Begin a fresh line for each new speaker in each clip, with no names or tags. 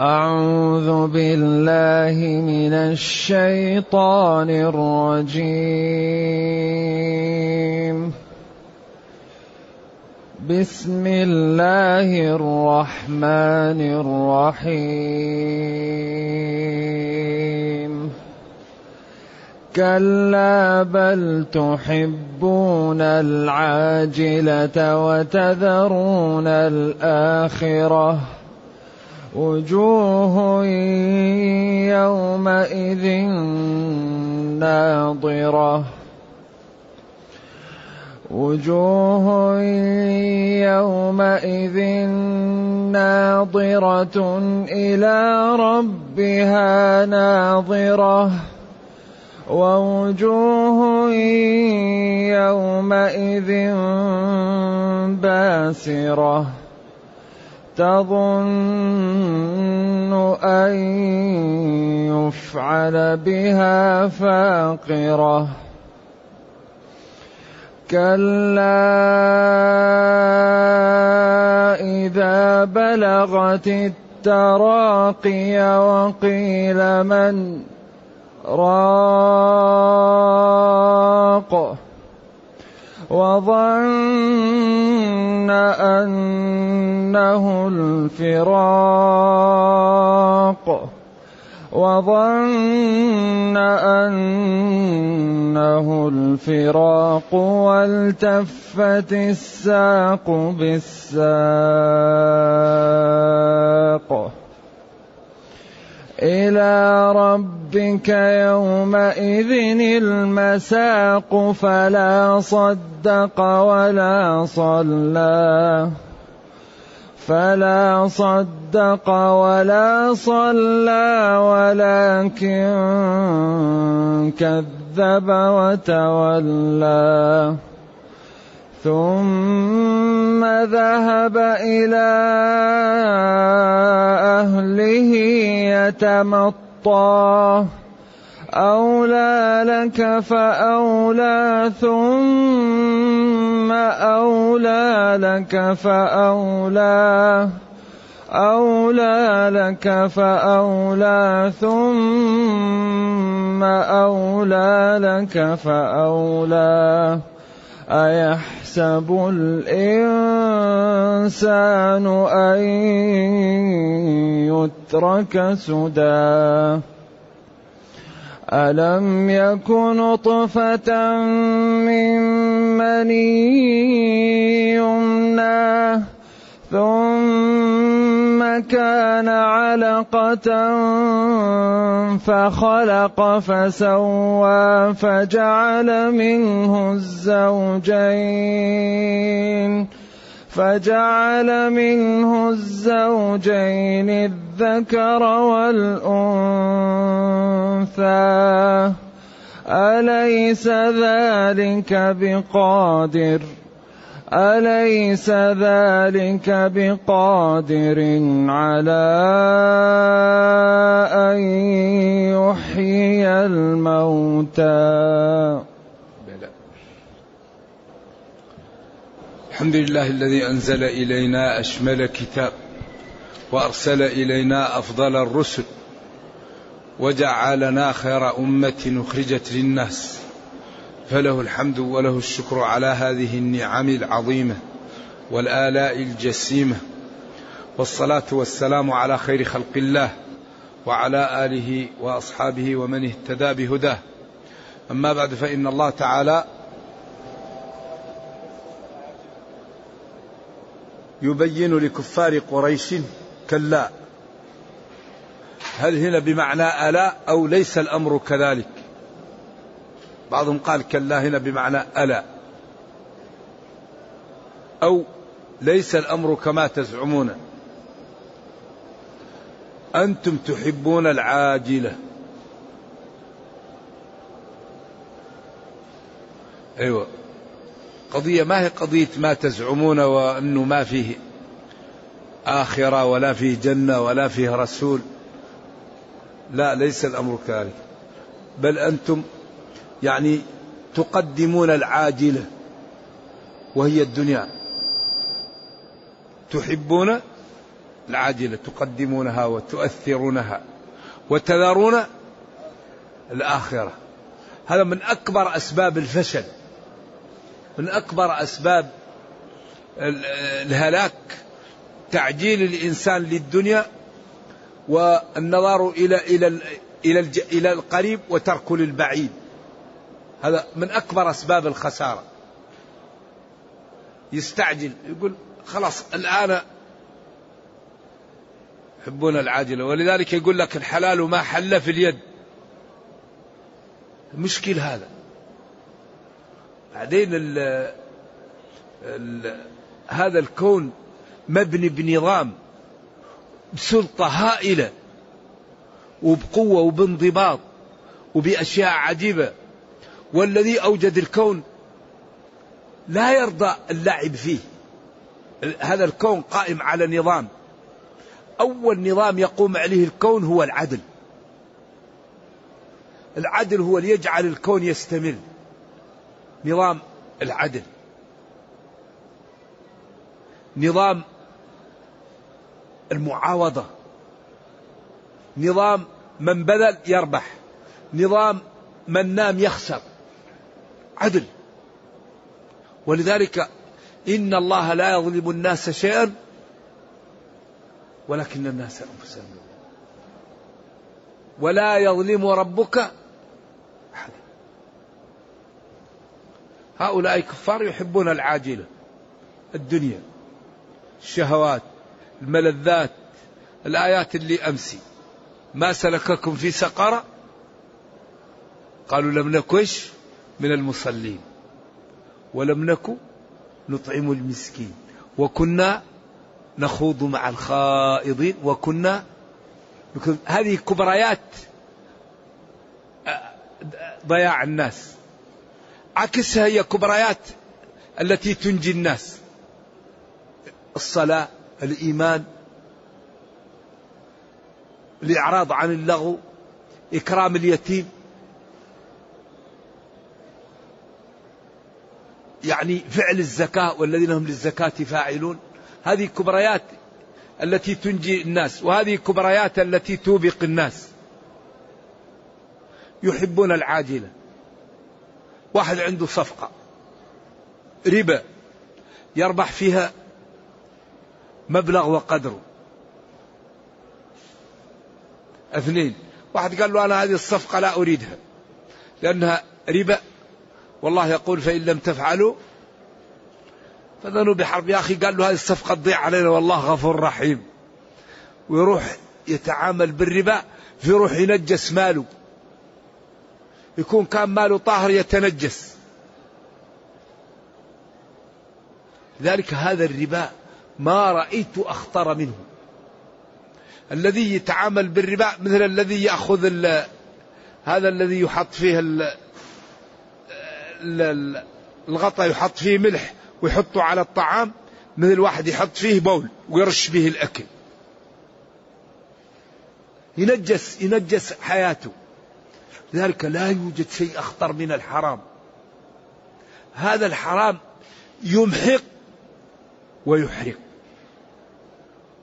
أعوذ بالله من الشيطان الرجيم. بسم الله الرحمن الرحيم. كلا بل تحبون العاجلة وتذرون الآخرة. وجوه يومئذ ناضرة وجوه يومئذ ناظرة إلى ربها ناظرة. ووجوه يومئذ باسرة. تظن أن يفعل بها فاقرة. كلا إذا بلغت التراقي وقيل من راق. وظن أنه الفراق. وظن أنه الفراق والتفت الساق بالساق. إلى ربك يومئذ المساق فلا صدق ولا صلى. فلا صدق ولا صلى ولكن كذب وتولى. ثم ذهب إلى أهله يتمطى. أولى لك فأولى ثم أولى لك فأولى. أولى لك فأولى ثم أولى لك فأولى. أيحسب الإنسان أن يترك سدى؟ ألم يكن نطفة من مني يمنى ثم كان علقة فخلق فسوى فجعل منه الزوجين فجعل منه الزوجين الذكر والأنثى. أليس ذلك بقادر؟ أليس ذلك بقادر على أن يحيي الموتى؟
الحمد لله الذي أنزل إلينا أشمل كتاب وأرسل إلينا أفضل الرسل وجعلنا خير أمة أخرجت للناس. فله الحمد وله الشكر على هذه النعم العظيمة والآلاء الجسيمة. والصلاة والسلام على خير خلق الله وعلى آله وأصحابه ومن اهتدى بهداه. أما بعد فإن الله تعالى يبين لكفار قريش كلا. هل هنا بمعنى ألا أو ليس الأمر كذلك؟ بعضهم قال كلا هنا بمعنى ألا. أو ليس الأمر كما تزعمون. أنتم تحبون العاجلة. أيوة. قضية ما هي قضية ما تزعمون وأنه ما فيه آخرة ولا فيه جنة ولا فيه رسول. لا ليس الأمر كذلك. بل أنتم يعني تقدمون العاجلة وهي الدنيا. تحبون العاجلة تقدمونها وتؤثرونها وتذرون الآخرة. هذا من أكبر أسباب الفشل من أكبر أسباب الهلاك تعجيل الإنسان للدنيا والنظر إلى إلى إلى القريب وترك للبعيد. هذا من أكبر أسباب الخسارة. يستعجل يقول خلاص الآن يحبون العاجلة. ولذلك يقول لك الحلال ما حل في اليد. مشكل هذا. بعدين ال ال هذا الكون مبني بنظام بسلطة هائلة وبقوة وبانضباط وبأشياء عجيبة. والذي أوجد الكون لا يرضى اللعب فيه. هذا الكون قائم على نظام. أول نظام يقوم عليه الكون هو العدل. العدل هو اللي يجعل الكون يستمر. نظام العدل. نظام المعاوضة. نظام من بذل يربح. نظام من نام يخسر. عدل. ولذلك إن الله لا يظلم الناس شيئا ولكن الناس أنفسهم. ولا يظلم ربك أحدا. هؤلاء كفار يحبون العاجلة الدنيا الشهوات الملذات الآيات اللي أمسي. ما سلككم في سقر؟ قالوا لم نكش. من المصلين. ولم نك نطعم المسكين. وكنا نخوض مع الخائضين. وكنا هذه كبريات ضياع الناس. عكسها هي كبريات التي تنجي الناس. الصلاة الإيمان الإعراض عن اللغو إكرام اليتيم. يعني فعل الزكاة والذين هم للزكاة فاعلون. هذه كبريات التي تنجي الناس وهذه كبريات التي توبق الناس. يحبون العاجلة. واحد عنده صفقة ربا يربح فيها مبلغ وقدره. اثنين واحد قال له أنا هذه الصفقة لا أريدها لأنها ربا والله يقول فإن لم تفعلوا فذنوا بحرب. يا أخي قال له هذه الصفقة تضيع علينا والله غفور رحيم. ويروح يتعامل بالربا فيروح ينجس ماله. يكون كان ماله طاهر يتنجس. لذلك هذا الربا ما رأيت أخطر منه. الذي يتعامل بالربا مثل الذي يأخذ هذا الذي يحط فيه الغطاء يحط فيه ملح ويحطه على الطعام مثل واحد يحط فيه بول ويرش به الأكل. ينجس ينجس حياته. لذلك لا يوجد شيء أخطر من الحرام. هذا الحرام يمحق ويحرق.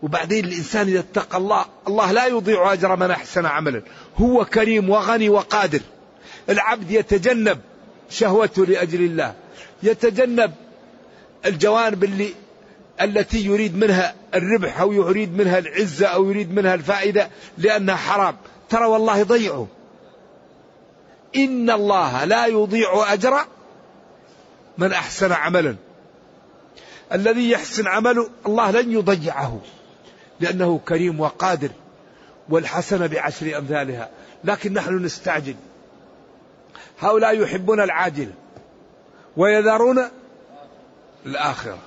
وبعدين الإنسان إذا اتقى الله الله لا يضيع أجر من أحسن عملا. هو كريم وغني وقادر. العبد يتجنب شهوته لأجل الله. يتجنب الجوانب اللي التي يريد منها الربح أو يريد منها العزة أو يريد منها الفائدة لأنها حرام. ترى والله يضيعه إن الله لا يضيع أجر من أحسن عملا. الذي يحسن عمله الله لن يضيعه لأنه كريم وقادر والحسنة بعشر أمثالها. لكن نحن نستعجل. هؤلاء يحبون العاجلة ويذرون الآخرة.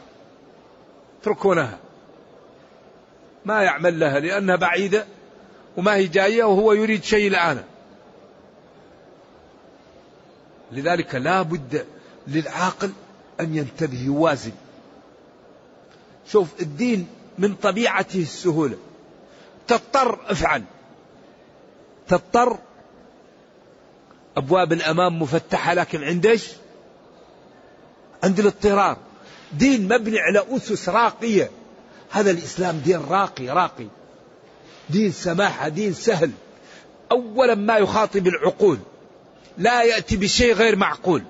اتركونها. ما يعمل لها لأنها بعيدة وما هي جاية وهو يريد شيء الآن. لذلك لا بد للعاقل أن ينتبه يوازن شوف الدين من طبيعته السهولة. تضطر افعل. تضطر أبواب الأمام مفتحة لكن عند إيش؟ عند الاضطرار. دين مبني على أسس راقية. هذا الإسلام دين راقي راقي. دين سماحة دين سهل. أولا ما يخاطب العقول. لا يأتي بشيء غير معقول.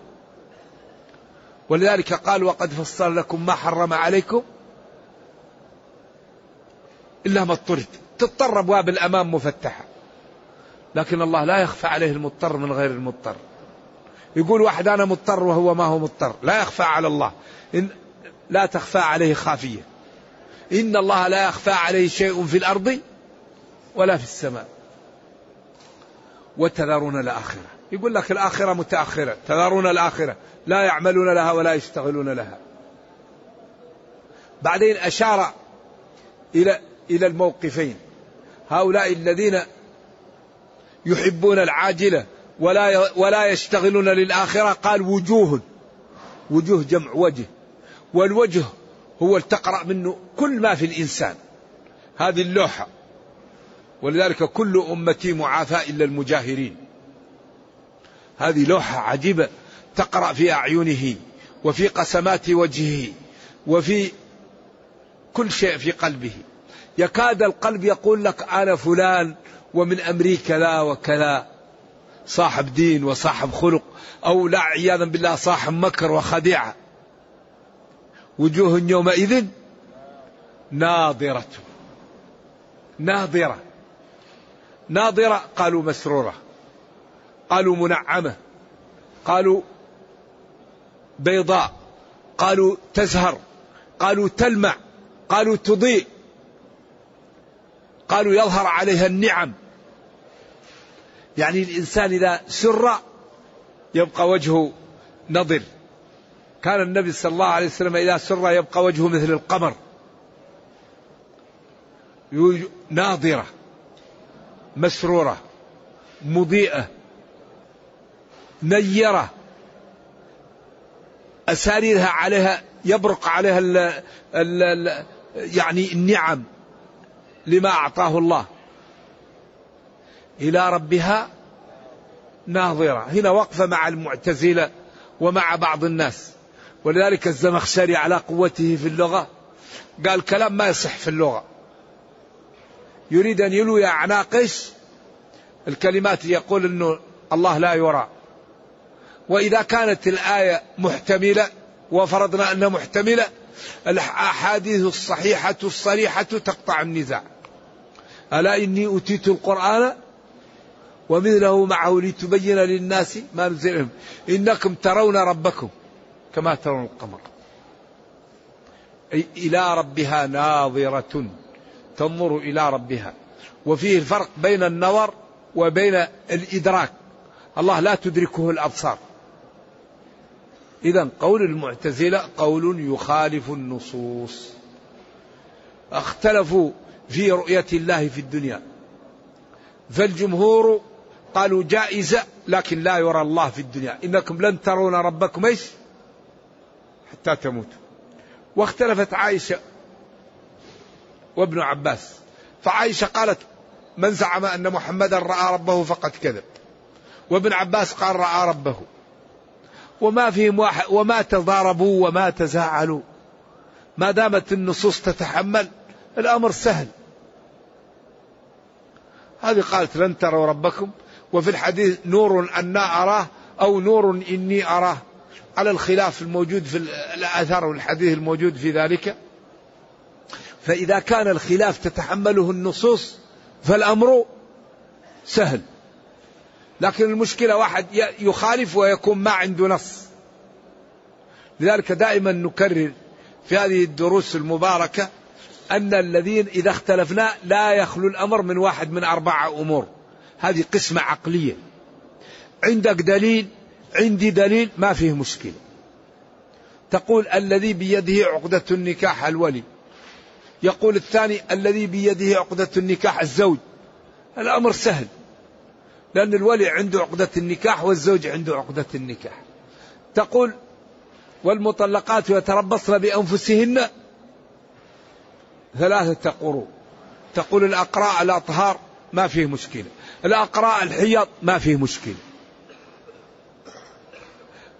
ولذلك قال وقد فصل لكم ما حرم عليكم إلا ما اضطرت تضطر أبواب الأمام مفتحة. لكن الله لا يخفى عليه المضطر من غير المضطر. يقول واحد أنا مضطر وهو ما هو مضطر. لا يخفى على الله. إن لا تخفى عليه خافية. إن الله لا يخفى عليه شيء في الأرض ولا في السماء. وتذرون الآخرة. يقول لك الآخرة متأخرة. تذرون الآخرة. لا يعملون لها ولا يشتغلون لها. بعدين أشار إلى إلى الموقفين. هؤلاء الذين يحبون العاجلة ولا ولا يشتغلون للآخرة قال وجوه. وجوه جمع وجه. والوجه هو تقرأ منه كل ما في الإنسان. هذه اللوحة. ولذلك كل أمتي معافى إلا المجاهرين. هذه لوحة عجيبة تقرأ في أعينه وفي قسمات وجهه وفي كل شيء في قلبه. يكاد القلب يقول لك أنا فلان ومن أمري كذا وكذا صاحب دين وصاحب خلق. أو لا عياذا بالله صاحب مكر وخديعة وجوه يومئذ ناظرة. ناظرة. ناظرة قالوا مسرورة. قالوا منعمة. قالوا بيضاء. قالوا تزهر. قالوا تلمع. قالوا تضيء. قالوا يظهر عليها النعم. يعني الإنسان إذا سر يبقى وجهه نضر. كان النبي صلى الله عليه وسلم إذا سر يبقى وجهه مثل القمر. ناظرة مسرورة مضيئة نيرة. أساريرها عليها يبرق عليها ال ال ال يعني النعم لما أعطاه الله. إلى ربها ناظرة. هنا وقفة مع المعتزلة ومع بعض الناس. ولذلك الزمخشري على قوته في اللغة قال كلام ما يصح في اللغة. يريد أن يلوي أعناقش. الكلمات يقول أنه الله لا يرى. وإذا كانت الآية محتملة وفرضنا أنها محتملة الأحاديث الصحيحة الصريحة تقطع النزاع. ألا إني أتيت القرآن ومثله معه لتبين للناس ما نزلهم إنكم ترون ربكم كما ترون القمر. أي إلى ربها ناظرة تنظر إلى ربها. وفيه الفرق بين النظر وبين الإدراك. الله لا تدركه الأبصار. إذا قول المعتزلة قول يخالف النصوص. اختلفوا في رؤية الله في الدنيا. فالجمهور قالوا جائزة لكن لا يرى الله في الدنيا. إنكم لن ترون ربكم إيش؟ حتى تموتوا. واختلفت عائشة وابن عباس. فعائشة قالت من زعم أن محمدا رأى ربه فقد كذب. وابن عباس قال رأى ربه. وما فيهم واحد وما تضاربوا وما تزاعلوا. ما دامت النصوص تتحمل الأمر سهل. هذه قالت لن تروا ربكم. وفي الحديث نور أنا أراه أو نور إني أراه. على الخلاف الموجود في الأثر والحديث الموجود في ذلك. فإذا كان الخلاف تتحمله النصوص فالأمر سهل. لكن المشكلة واحد يخالف ويكون ما عنده نص. لذلك دائما نكرر في هذه الدروس المباركة أن الذين إذا اختلفنا لا يخلو الأمر من واحد من أربعة أمور. هذه قسمة عقلية. عندك دليل عندي دليل ما فيه مشكلة. تقول الذي بيده عقدة النكاح الولي. يقول الثاني الذي بيده عقدة النكاح الزوج. الأمر سهل. لأن الولي عنده عقدة النكاح والزوج عنده عقدة النكاح. تقول والمطلقات يتربصن بأنفسهن ثلاثة قروء. تقول الأقراء الأطهار ما فيه مشكلة. الأقراء الحيض ما فيه مشكلة.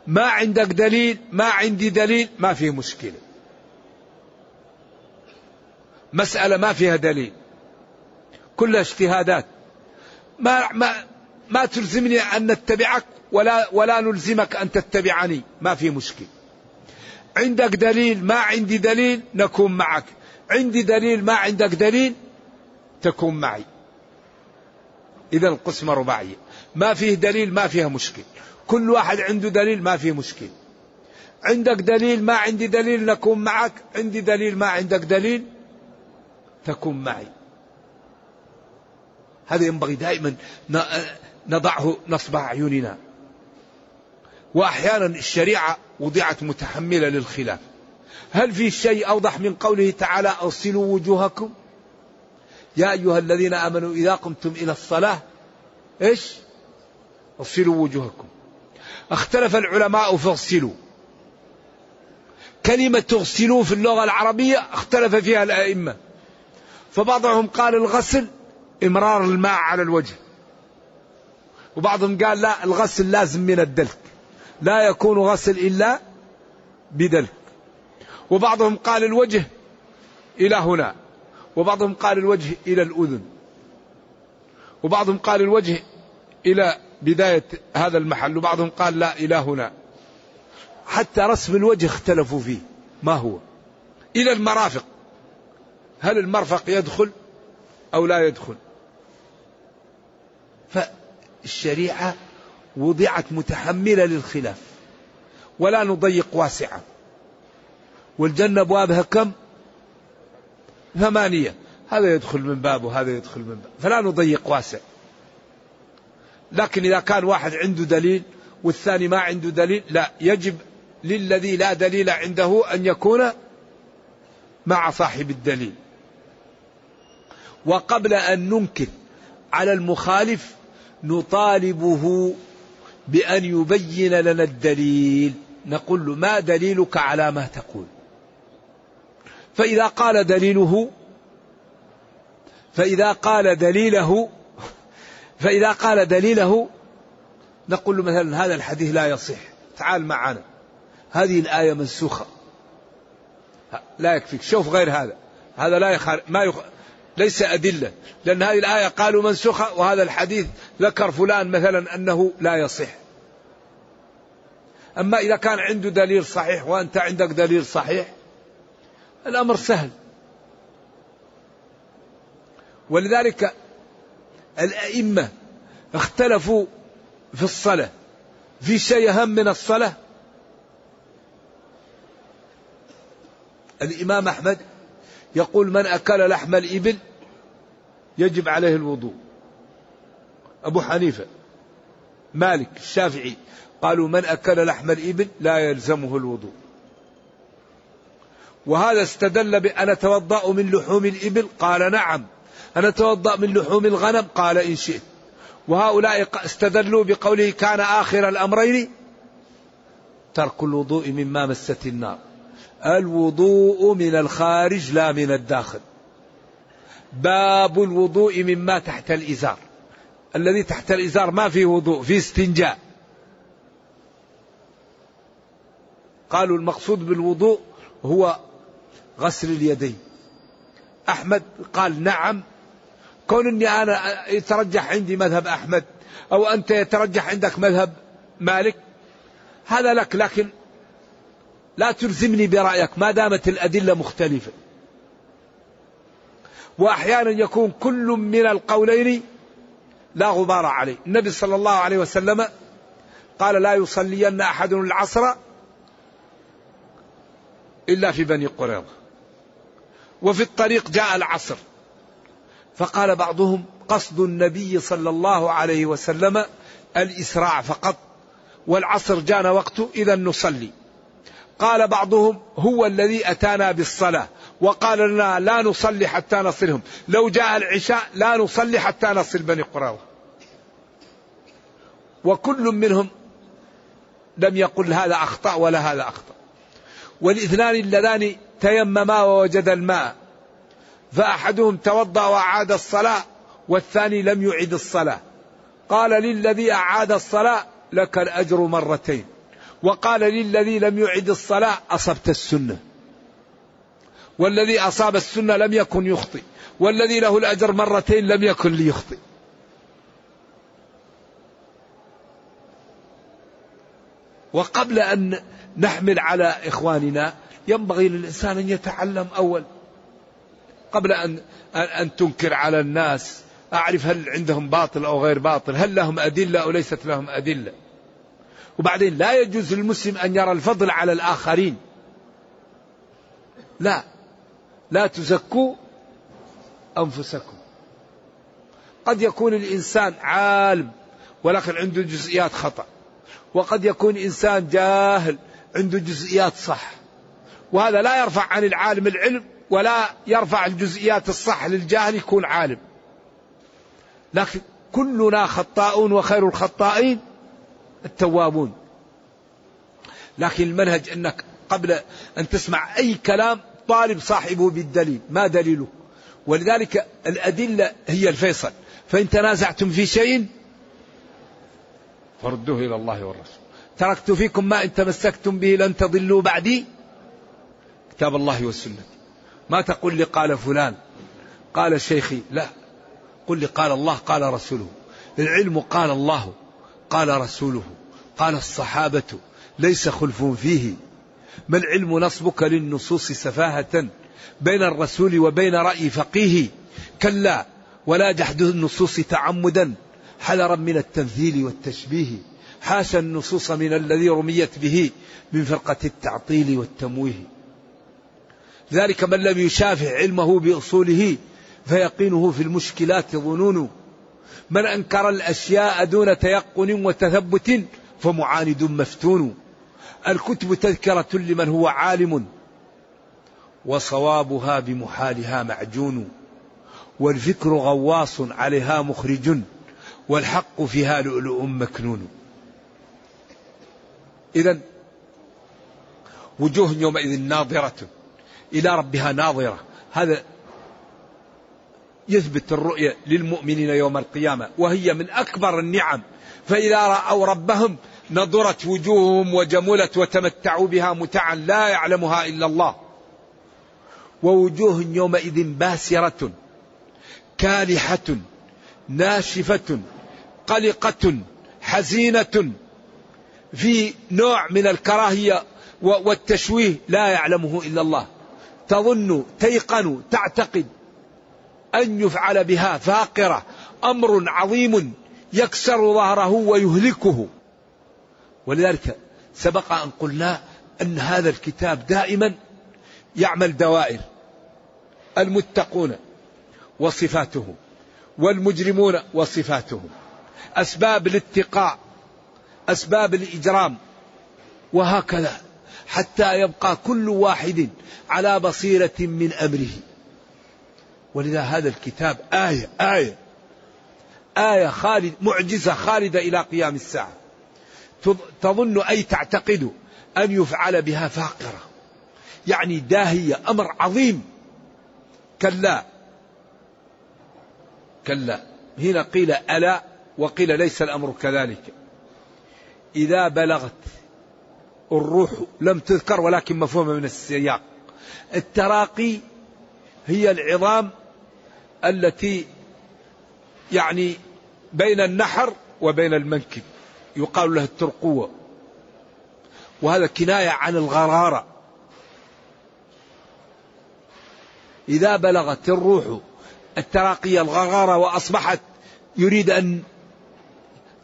ما عندك دليل ما عندي دليل ما فيه مشكلة. مسألة ما فيها دليل. كلها اجتهادات. ما ما ما تلزمني أن نتبعك ولا ولا نلزمك أن تتبعني. ما في مشكل عندك دليل ما عندي دليل نكون معك. عندي دليل ما عندك دليل تكون معي. إذا القسمة رباعية ما فيه دليل ما فيها مشكل. كل واحد عنده دليل ما فيه مشكل. عندك دليل ما عندي دليل نكون معك. عندي دليل ما عندك دليل تكون معي. هذا ينبغي دائما نضعه نصب أعيننا. وأحيانا الشريعة وضعت متحملة للخلاف. هل في شيء أوضح من قوله تعالى أرسلوا وجوهكم؟ يا أيها الذين آمنوا إذا قمتم إلى الصلاة إيش؟ اغسلوا وجوهكم. اختلف العلماء فاغسلوا. كلمة تغسلوا في اللغة العربية اختلف فيها الأئمة. فبعضهم قال الغسل إمرار الماء على الوجه. وبعضهم قال لا الغسل لازم من الدلك. لا يكون غسل إلا بدلك. وبعضهم قال الوجه إلى هنا. وبعضهم قال الوجه إلى الأذن. وبعضهم قال الوجه إلى بداية هذا المحل. وبعضهم قال لا إلى هنا. حتى رسم الوجه اختلفوا فيه. ما هو؟ إلى المرافق. هل المرفق يدخل أو لا يدخل؟ فالشريعة وضعت متحملة للخلاف. ولا نضيق واسعة. والجنة أبوابها كم؟ ثمانية. هذا يدخل من باب وهذا يدخل من باب. فلا نضيق واسع. لكن إذا كان واحد عنده دليل والثاني ما عنده دليل لا. يجب للذي لا دليل عنده أن يكون مع صاحب الدليل. وقبل أن ننكر على المخالف نطالبه بأن يبين لنا الدليل. نقول له ما دليلك على ما تقول. فإذا قال دليله فإذا قال دليله فإذا قال دليله نقول له مثلا هذا الحديث لا يصح تعال معنا هذه الآية منسوخة. لا يكفيك شوف غير هذا هذا لا يخار ما يخ... ليس أدلة لأن هذه الآية قالوا منسوخة وهذا الحديث ذكر فلان مثلا أنه لا يصح. أما إذا كان عنده دليل صحيح وأنت عندك دليل صحيح الأمر سهل. ولذلك الأئمة اختلفوا في الصلاة. في شيء أهم من الصلاة؟ الإمام أحمد يقول من أكل لحم الإبل يجب عليه الوضوء. أبو حنيفة مالك الشافعي قالوا من أكل لحم الإبل لا يلزمه الوضوء. وهذا استدل بأن أتوضأ من لحوم الإبل؟ قال نعم. أنا أتوضأ من لحوم الغنم؟ قال إن شئت. وهؤلاء استدلوا بقوله كان آخر الأمرين ترك الوضوء مما مست النار. الوضوء من الخارج لا من الداخل. باب الوضوء مما تحت الإزار. الذي تحت الإزار ما فيه وضوء فيه استنجاء. قالوا المقصود بالوضوء هو غسل اليدين. أحمد قال نعم. كون أني أنا يترجح عندي مذهب أحمد أو أنت يترجح عندك مذهب مالك هذا لك لكن لا تلزمني برأيك ما دامت الأدلة مختلفة. وأحيانا يكون كل من القولين لا غبار عليه. النبي صلى الله عليه وسلم قال لا يصلين أحد العصر إلا في بني قريظة. وفي الطريق جاء العصر. فقال بعضهم قصد النبي صلى الله عليه وسلم الإسراع فقط والعصر جانا وقته إذا نصلي. قال بعضهم هو الذي أتانا بالصلاة وقال لنا لا نصلي حتى نصلهم. لو جاء العشاء لا نصلي حتى نصل بني قريظة وكل منهم لم يقل هذا أخطأ ولا هذا أخطأ. والاثنان اللذان تيمما ووجد الماء فأحدهم توضأ وأعاد الصلاة والثاني لم يعد الصلاة. قال للذي أعاد الصلاة لك الأجر مرتين. وقال للذي لم يعد الصلاة أصبت السنة. والذي أصاب السنة لم يكن يخطئ. والذي له الأجر مرتين لم يكن ليخطئ. وقبل أن نحمل على إخواننا ينبغي للإنسان أن يتعلم أول. قبل أن أن تنكر على الناس أعرف هل عندهم باطل أو غير باطل هل لهم أدلة أو ليست لهم أدلة. وبعدين لا يجوز للمسلم أن يرى الفضل على الآخرين. لا. لا تزكوا أنفسكم. قد يكون الإنسان عالم ولكن عنده جزئيات خطأ. وقد يكون إنسان جاهل عنده جزئيات صح. وهذا لا يرفع عن العالم العلم ولا يرفع الجزئيات الصح للجاهل يكون عالم. لكن كلنا خطاؤون وخير الخطائين التوابون. لكن المنهج أنك قبل أن تسمع أي كلام طالب صاحبه بالدليل ما دليله؟ ولذلك الأدلة هي الفيصل. فإن تنازعتم في شيء فردوه إلى الله والرسول. تركت فيكم ما إن تمسكتم به لن تضلوا بعدي. كتاب الله والسنة. ما تقول لي قال فلان قال شيخي لا. قل لي قال الله قال رسوله. العلم قال الله قال رسوله. قال الصحابة ليس خلف فيه. ما العلم نصبك للنصوص سفاهة بين الرسول وبين رأي فقيه؟ كلا ولا جحد النصوص تعمدا. حذرا من التمثيل والتشبيه. حاشا النصوص من الذي رميت به من فرقة التعطيل والتمويه. ذلك من لم يشافع علمه بأصوله فيقينه في المشكلات ظنون من أنكر الأشياء دون تيقن وتثبت فمعاند مفتون. الكتب تذكرة لمن هو عالم وصوابها بمحالها معجون. والفكر غواص عليها مخرج والحق فيها لؤلؤ مكنون. إذا وجوه يومئذ ناظرة. إلى ربها ناظرة. هذا يثبت الرؤية للمؤمنين يوم القيامة وهي من أكبر النعم. فإذا رأوا ربهم نضرت وجوههم وجملت وتمتعوا بها متعا لا يعلمها إلا الله. ووجوه يومئذ باسرة كالحة ناشفة قلقة حزينة. في نوع من الكراهية والتشويه لا يعلمه إلا الله. تظن تيقن تعتقد أن يفعل بها فاقرة أمر عظيم يكسر ظهره ويهلكه. ولذلك سبق أن قلنا أن هذا الكتاب دائما يعمل دوائر. المتقون وصفاتهم والمجرمون وصفاتهم أسباب الاتقاء أسباب الإجرام وهكذا. حتى يبقى كل واحد على بصيرة من أمره. ولذا هذا الكتاب آية آية آية خالد معجزة خالدة إلى قيام الساعة. تظن أي تعتقد أن يفعل بها فاقرة. يعني داهية أمر عظيم. كلا. كلا. هنا قيل ألا وقيل ليس الأمر كذلك. إذا بلغت الروح لم تذكر ولكن مفهومة من السياق. التراقي هي العظام التي يعني بين النحر وبين المنكب. يقال له الترقوة. وهذا كناية عن الغرارة. إذا بلغت الروح التراقية الغرارة وأصبحت يريد أن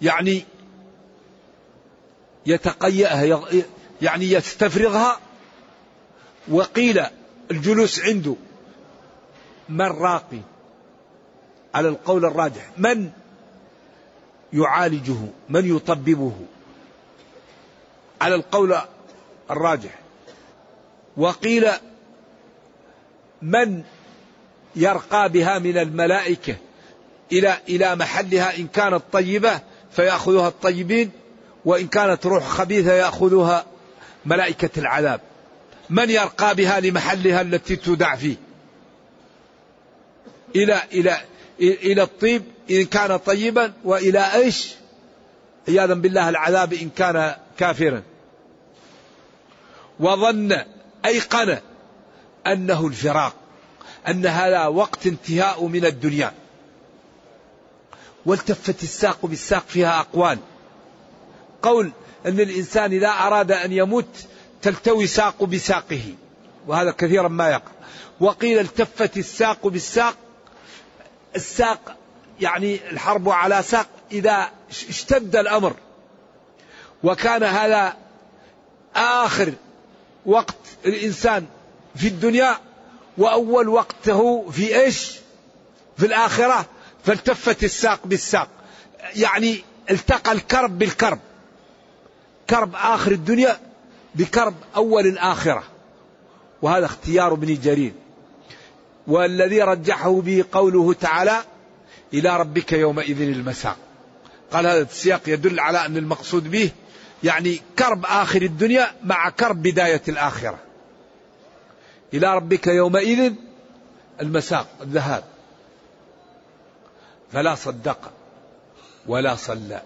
يعني يتقيأها يعني يستفرغها. وقيل الجلوس عنده من راقي؟ على القول الراجح من يعالجه من يطببه؟ على القول الراجح. وقيل من يرقى بها من الملائكة إلى إلى محلها إن كانت طيبة فيأخذها الطيبين. وإن كانت روح خبيثة يأخذها ملائكة العذاب. من يرقى بها لمحلها التي تودع فيه؟ إلى إلى إلى الطيب إن كان طيبا وإلى إيش؟ عياذا بالله العذاب إن كان كافرا. وظن أيقن أنه الفراق أن هذا وقت انتهاء من الدنيا. والتفت الساق بالساق فيها أقوال. قول أن الإنسان إذا أراد أن يموت تلتوي ساق بساقه وهذا كثيرا ما يقع. وقيل التفت الساق بالساق الساق يعني الحرب على ساق إذا اشتد الأمر. وكان هذا آخر وقت الإنسان في الدنيا وأول وقته في إيش؟ في الآخرة فالتفت الساق بالساق. يعني التقى الكرب بالكرب. كرب آخر الدنيا بكرب أول الآخرة. وهذا اختيار ابن جرير. والذي رجحه به قوله تعالى إلى ربك يومئذ المساق. قال هذا السياق يدل على أن المقصود به يعني كرب آخر الدنيا مع كرب بداية الآخرة. إلى ربك يومئذ المساق الذهاب. فلا صدق ولا صلى.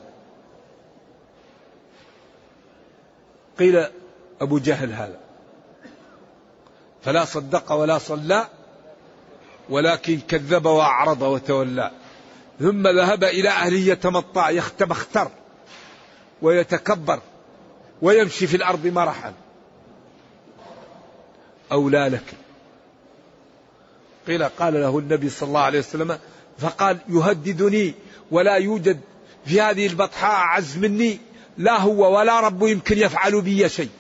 قيل أبو جهل هذا. فلا صدق ولا صلى ولكن كذب وأعرض وتولى. ثم ذهب إلى أهله يتمطع يختبختر ويتكبر ويمشي في الأرض مرحا. أولى لك. قيل قال له النبي صلى الله عليه وسلم فقال يهددني ولا يوجد في هذه البطحاء أعز مني. لا هو ولا رب يمكن يفعل بي شيء.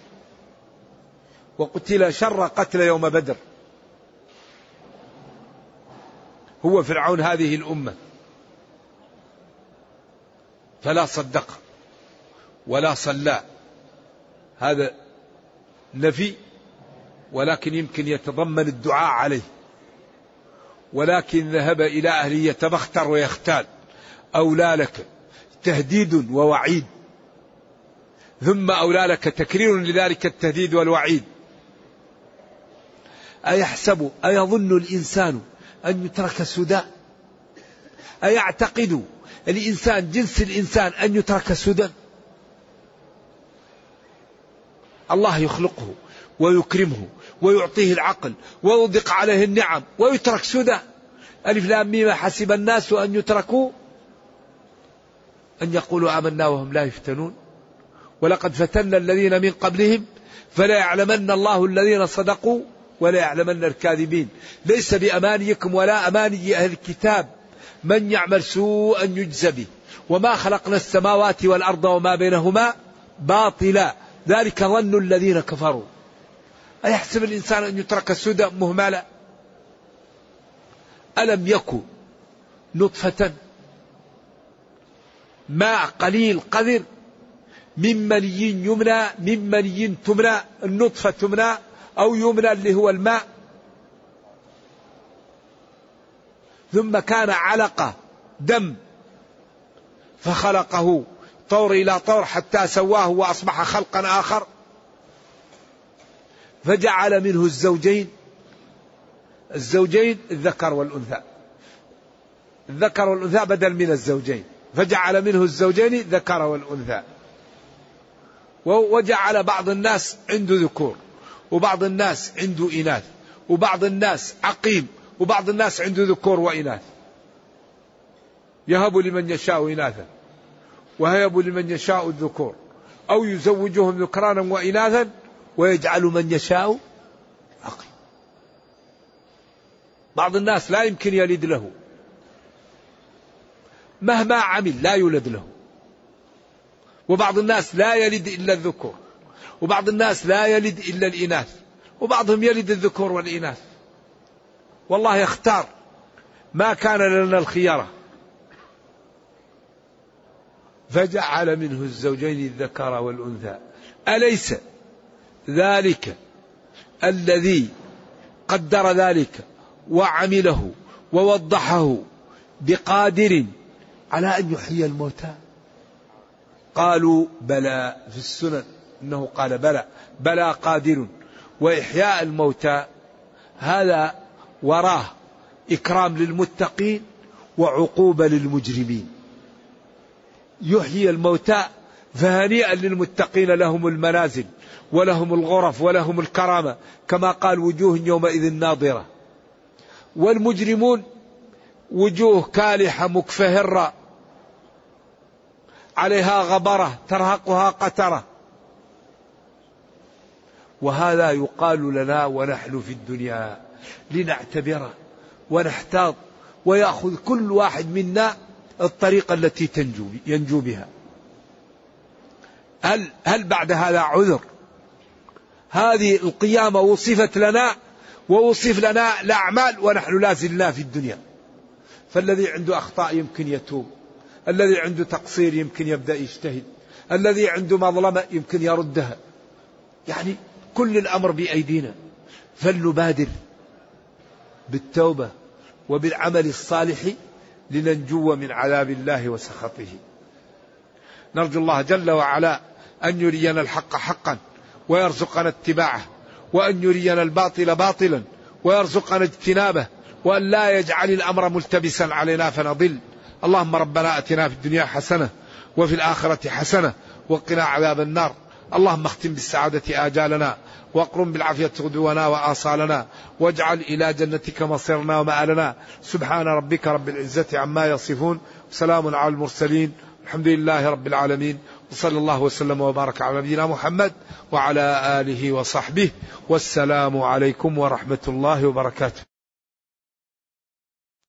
وقتل شر قتل يوم بدر. هو فرعون هذه الأمة. فلا صدق ولا صلى. هذا نفي ولكن يمكن يتضمن الدعاء عليه. ولكن ذهب إلى أهله يتبختر ويختال. أولى لك تهديد ووعيد. ثم أولى لك تكرير لذلك التهديد والوعيد. أيحسب أيظن الإنسان أن يترك سدى أيعتقد الإنسان جنس الإنسان أن يترك سدى الله يخلقه ويكرمه ويعطيه العقل ويوضق عليه النعم ويترك سدى ألف لام ميم حسب الناس أن يتركوا أن يقولوا آمنا وهم لا يفتنون. ولقد فتنا الذين من قبلهم فلا يعلمن الله الذين صدقوا ولا يعلمن الكاذبين. ليس بأمانيكم ولا أماني أهل الكتاب من يعمل سوءا يجزى به. وما خلقنا السماوات والأرض وما بينهما باطلا. ذلك ظن الذين كفروا. أيحسب الإنسان أن يترك سدى مهملا ألم يكن نطفة؟ ماء قليل قذر من مني يمنى من مني تمنى النطفة تمنى أو يمنى اللي هو الماء. ثم كان علقة دم فخلقه. طور إلى طور حتى سواه وأصبح خلقا آخر. فجعل منه الزوجين. الزوجين الذكر والأنثى. الذكر والأنثى بدل من الزوجين. فجعل منه الزوجين الذكر والأنثى. وجعل بعض الناس عنده ذكور وبعض الناس عنده إناث وبعض الناس عقيم وبعض الناس عنده ذكور وإناث. يهب لمن يشاء إناثا وهيب لمن يشاء الذكور. أو يزوجهم ذكرانا وإناثا ويجعل من يشاء عقيم. بعض الناس لا يمكن يلد له. مهما عمل لا يولد له. وبعض الناس لا يلد إلا الذكور وبعض الناس لا يلد إلا الإناث وبعضهم يلد الذكور والإناث. والله يختار ما كان لنا الخيارة. فجعل منه الزوجين الذكر والأنثى. أليس ذلك الذي قدر ذلك وعمله ووضحه بقادر على أن يحيي الموتى؟ قالوا بلى في السنن إنه قال بلى بلى قادر وإحياء الموتى هذا وراه إكرام للمتقين وعقوبة للمجرمين. يحيي الموتى فهنيئا للمتقين لهم المنازل ولهم الغرف ولهم الكرامة كما قال وجوه يومئذ ناظرة. والمجرمون وجوه كالحة مكفهرة عليها غبرة ترهقها قترة. وهذا يقال لنا ونحن في الدنيا لنعتبر ونحتاط ويأخذ كل واحد منا الطريقة التي تنجو ينجو بها. هل هل بعد هذا عذر؟ هذه القيامة وصفت لنا ووصف لنا الأعمال ونحن لا زلنا في الدنيا. فالذي عنده أخطاء يمكن يتوب. الذي عنده تقصير يمكن يبدأ يجتهد. الذي عنده مظلمة يمكن يردها. يعني كل الأمر بأيدينا. فلنبادر بالتوبة وبالعمل الصالح لننجو من عذاب الله وسخطه. نرجو الله جل وعلا أن يرينا الحق حقا ويرزقنا اتباعه وأن يرينا الباطل باطلا ويرزقنا اجتنابه وأن لا يجعل الأمر ملتبسا علينا فنضل. اللهم ربنا أتنا في الدنيا حسنة وفي الآخرة حسنة وقنا عذاب النار. اللهم اختم بالسعادة آجالنا وأقرم بالعافية غدونا وآصالنا واجعل إلى جنتك مصيرنا ومآلنا. سبحان ربك رب العزة عما يصفون. سلام على المرسلين. الحمد لله رب العالمين. وصلى الله وسلم وبارك على نبينا محمد وعلى آله وصحبه. والسلام عليكم ورحمة الله وبركاته.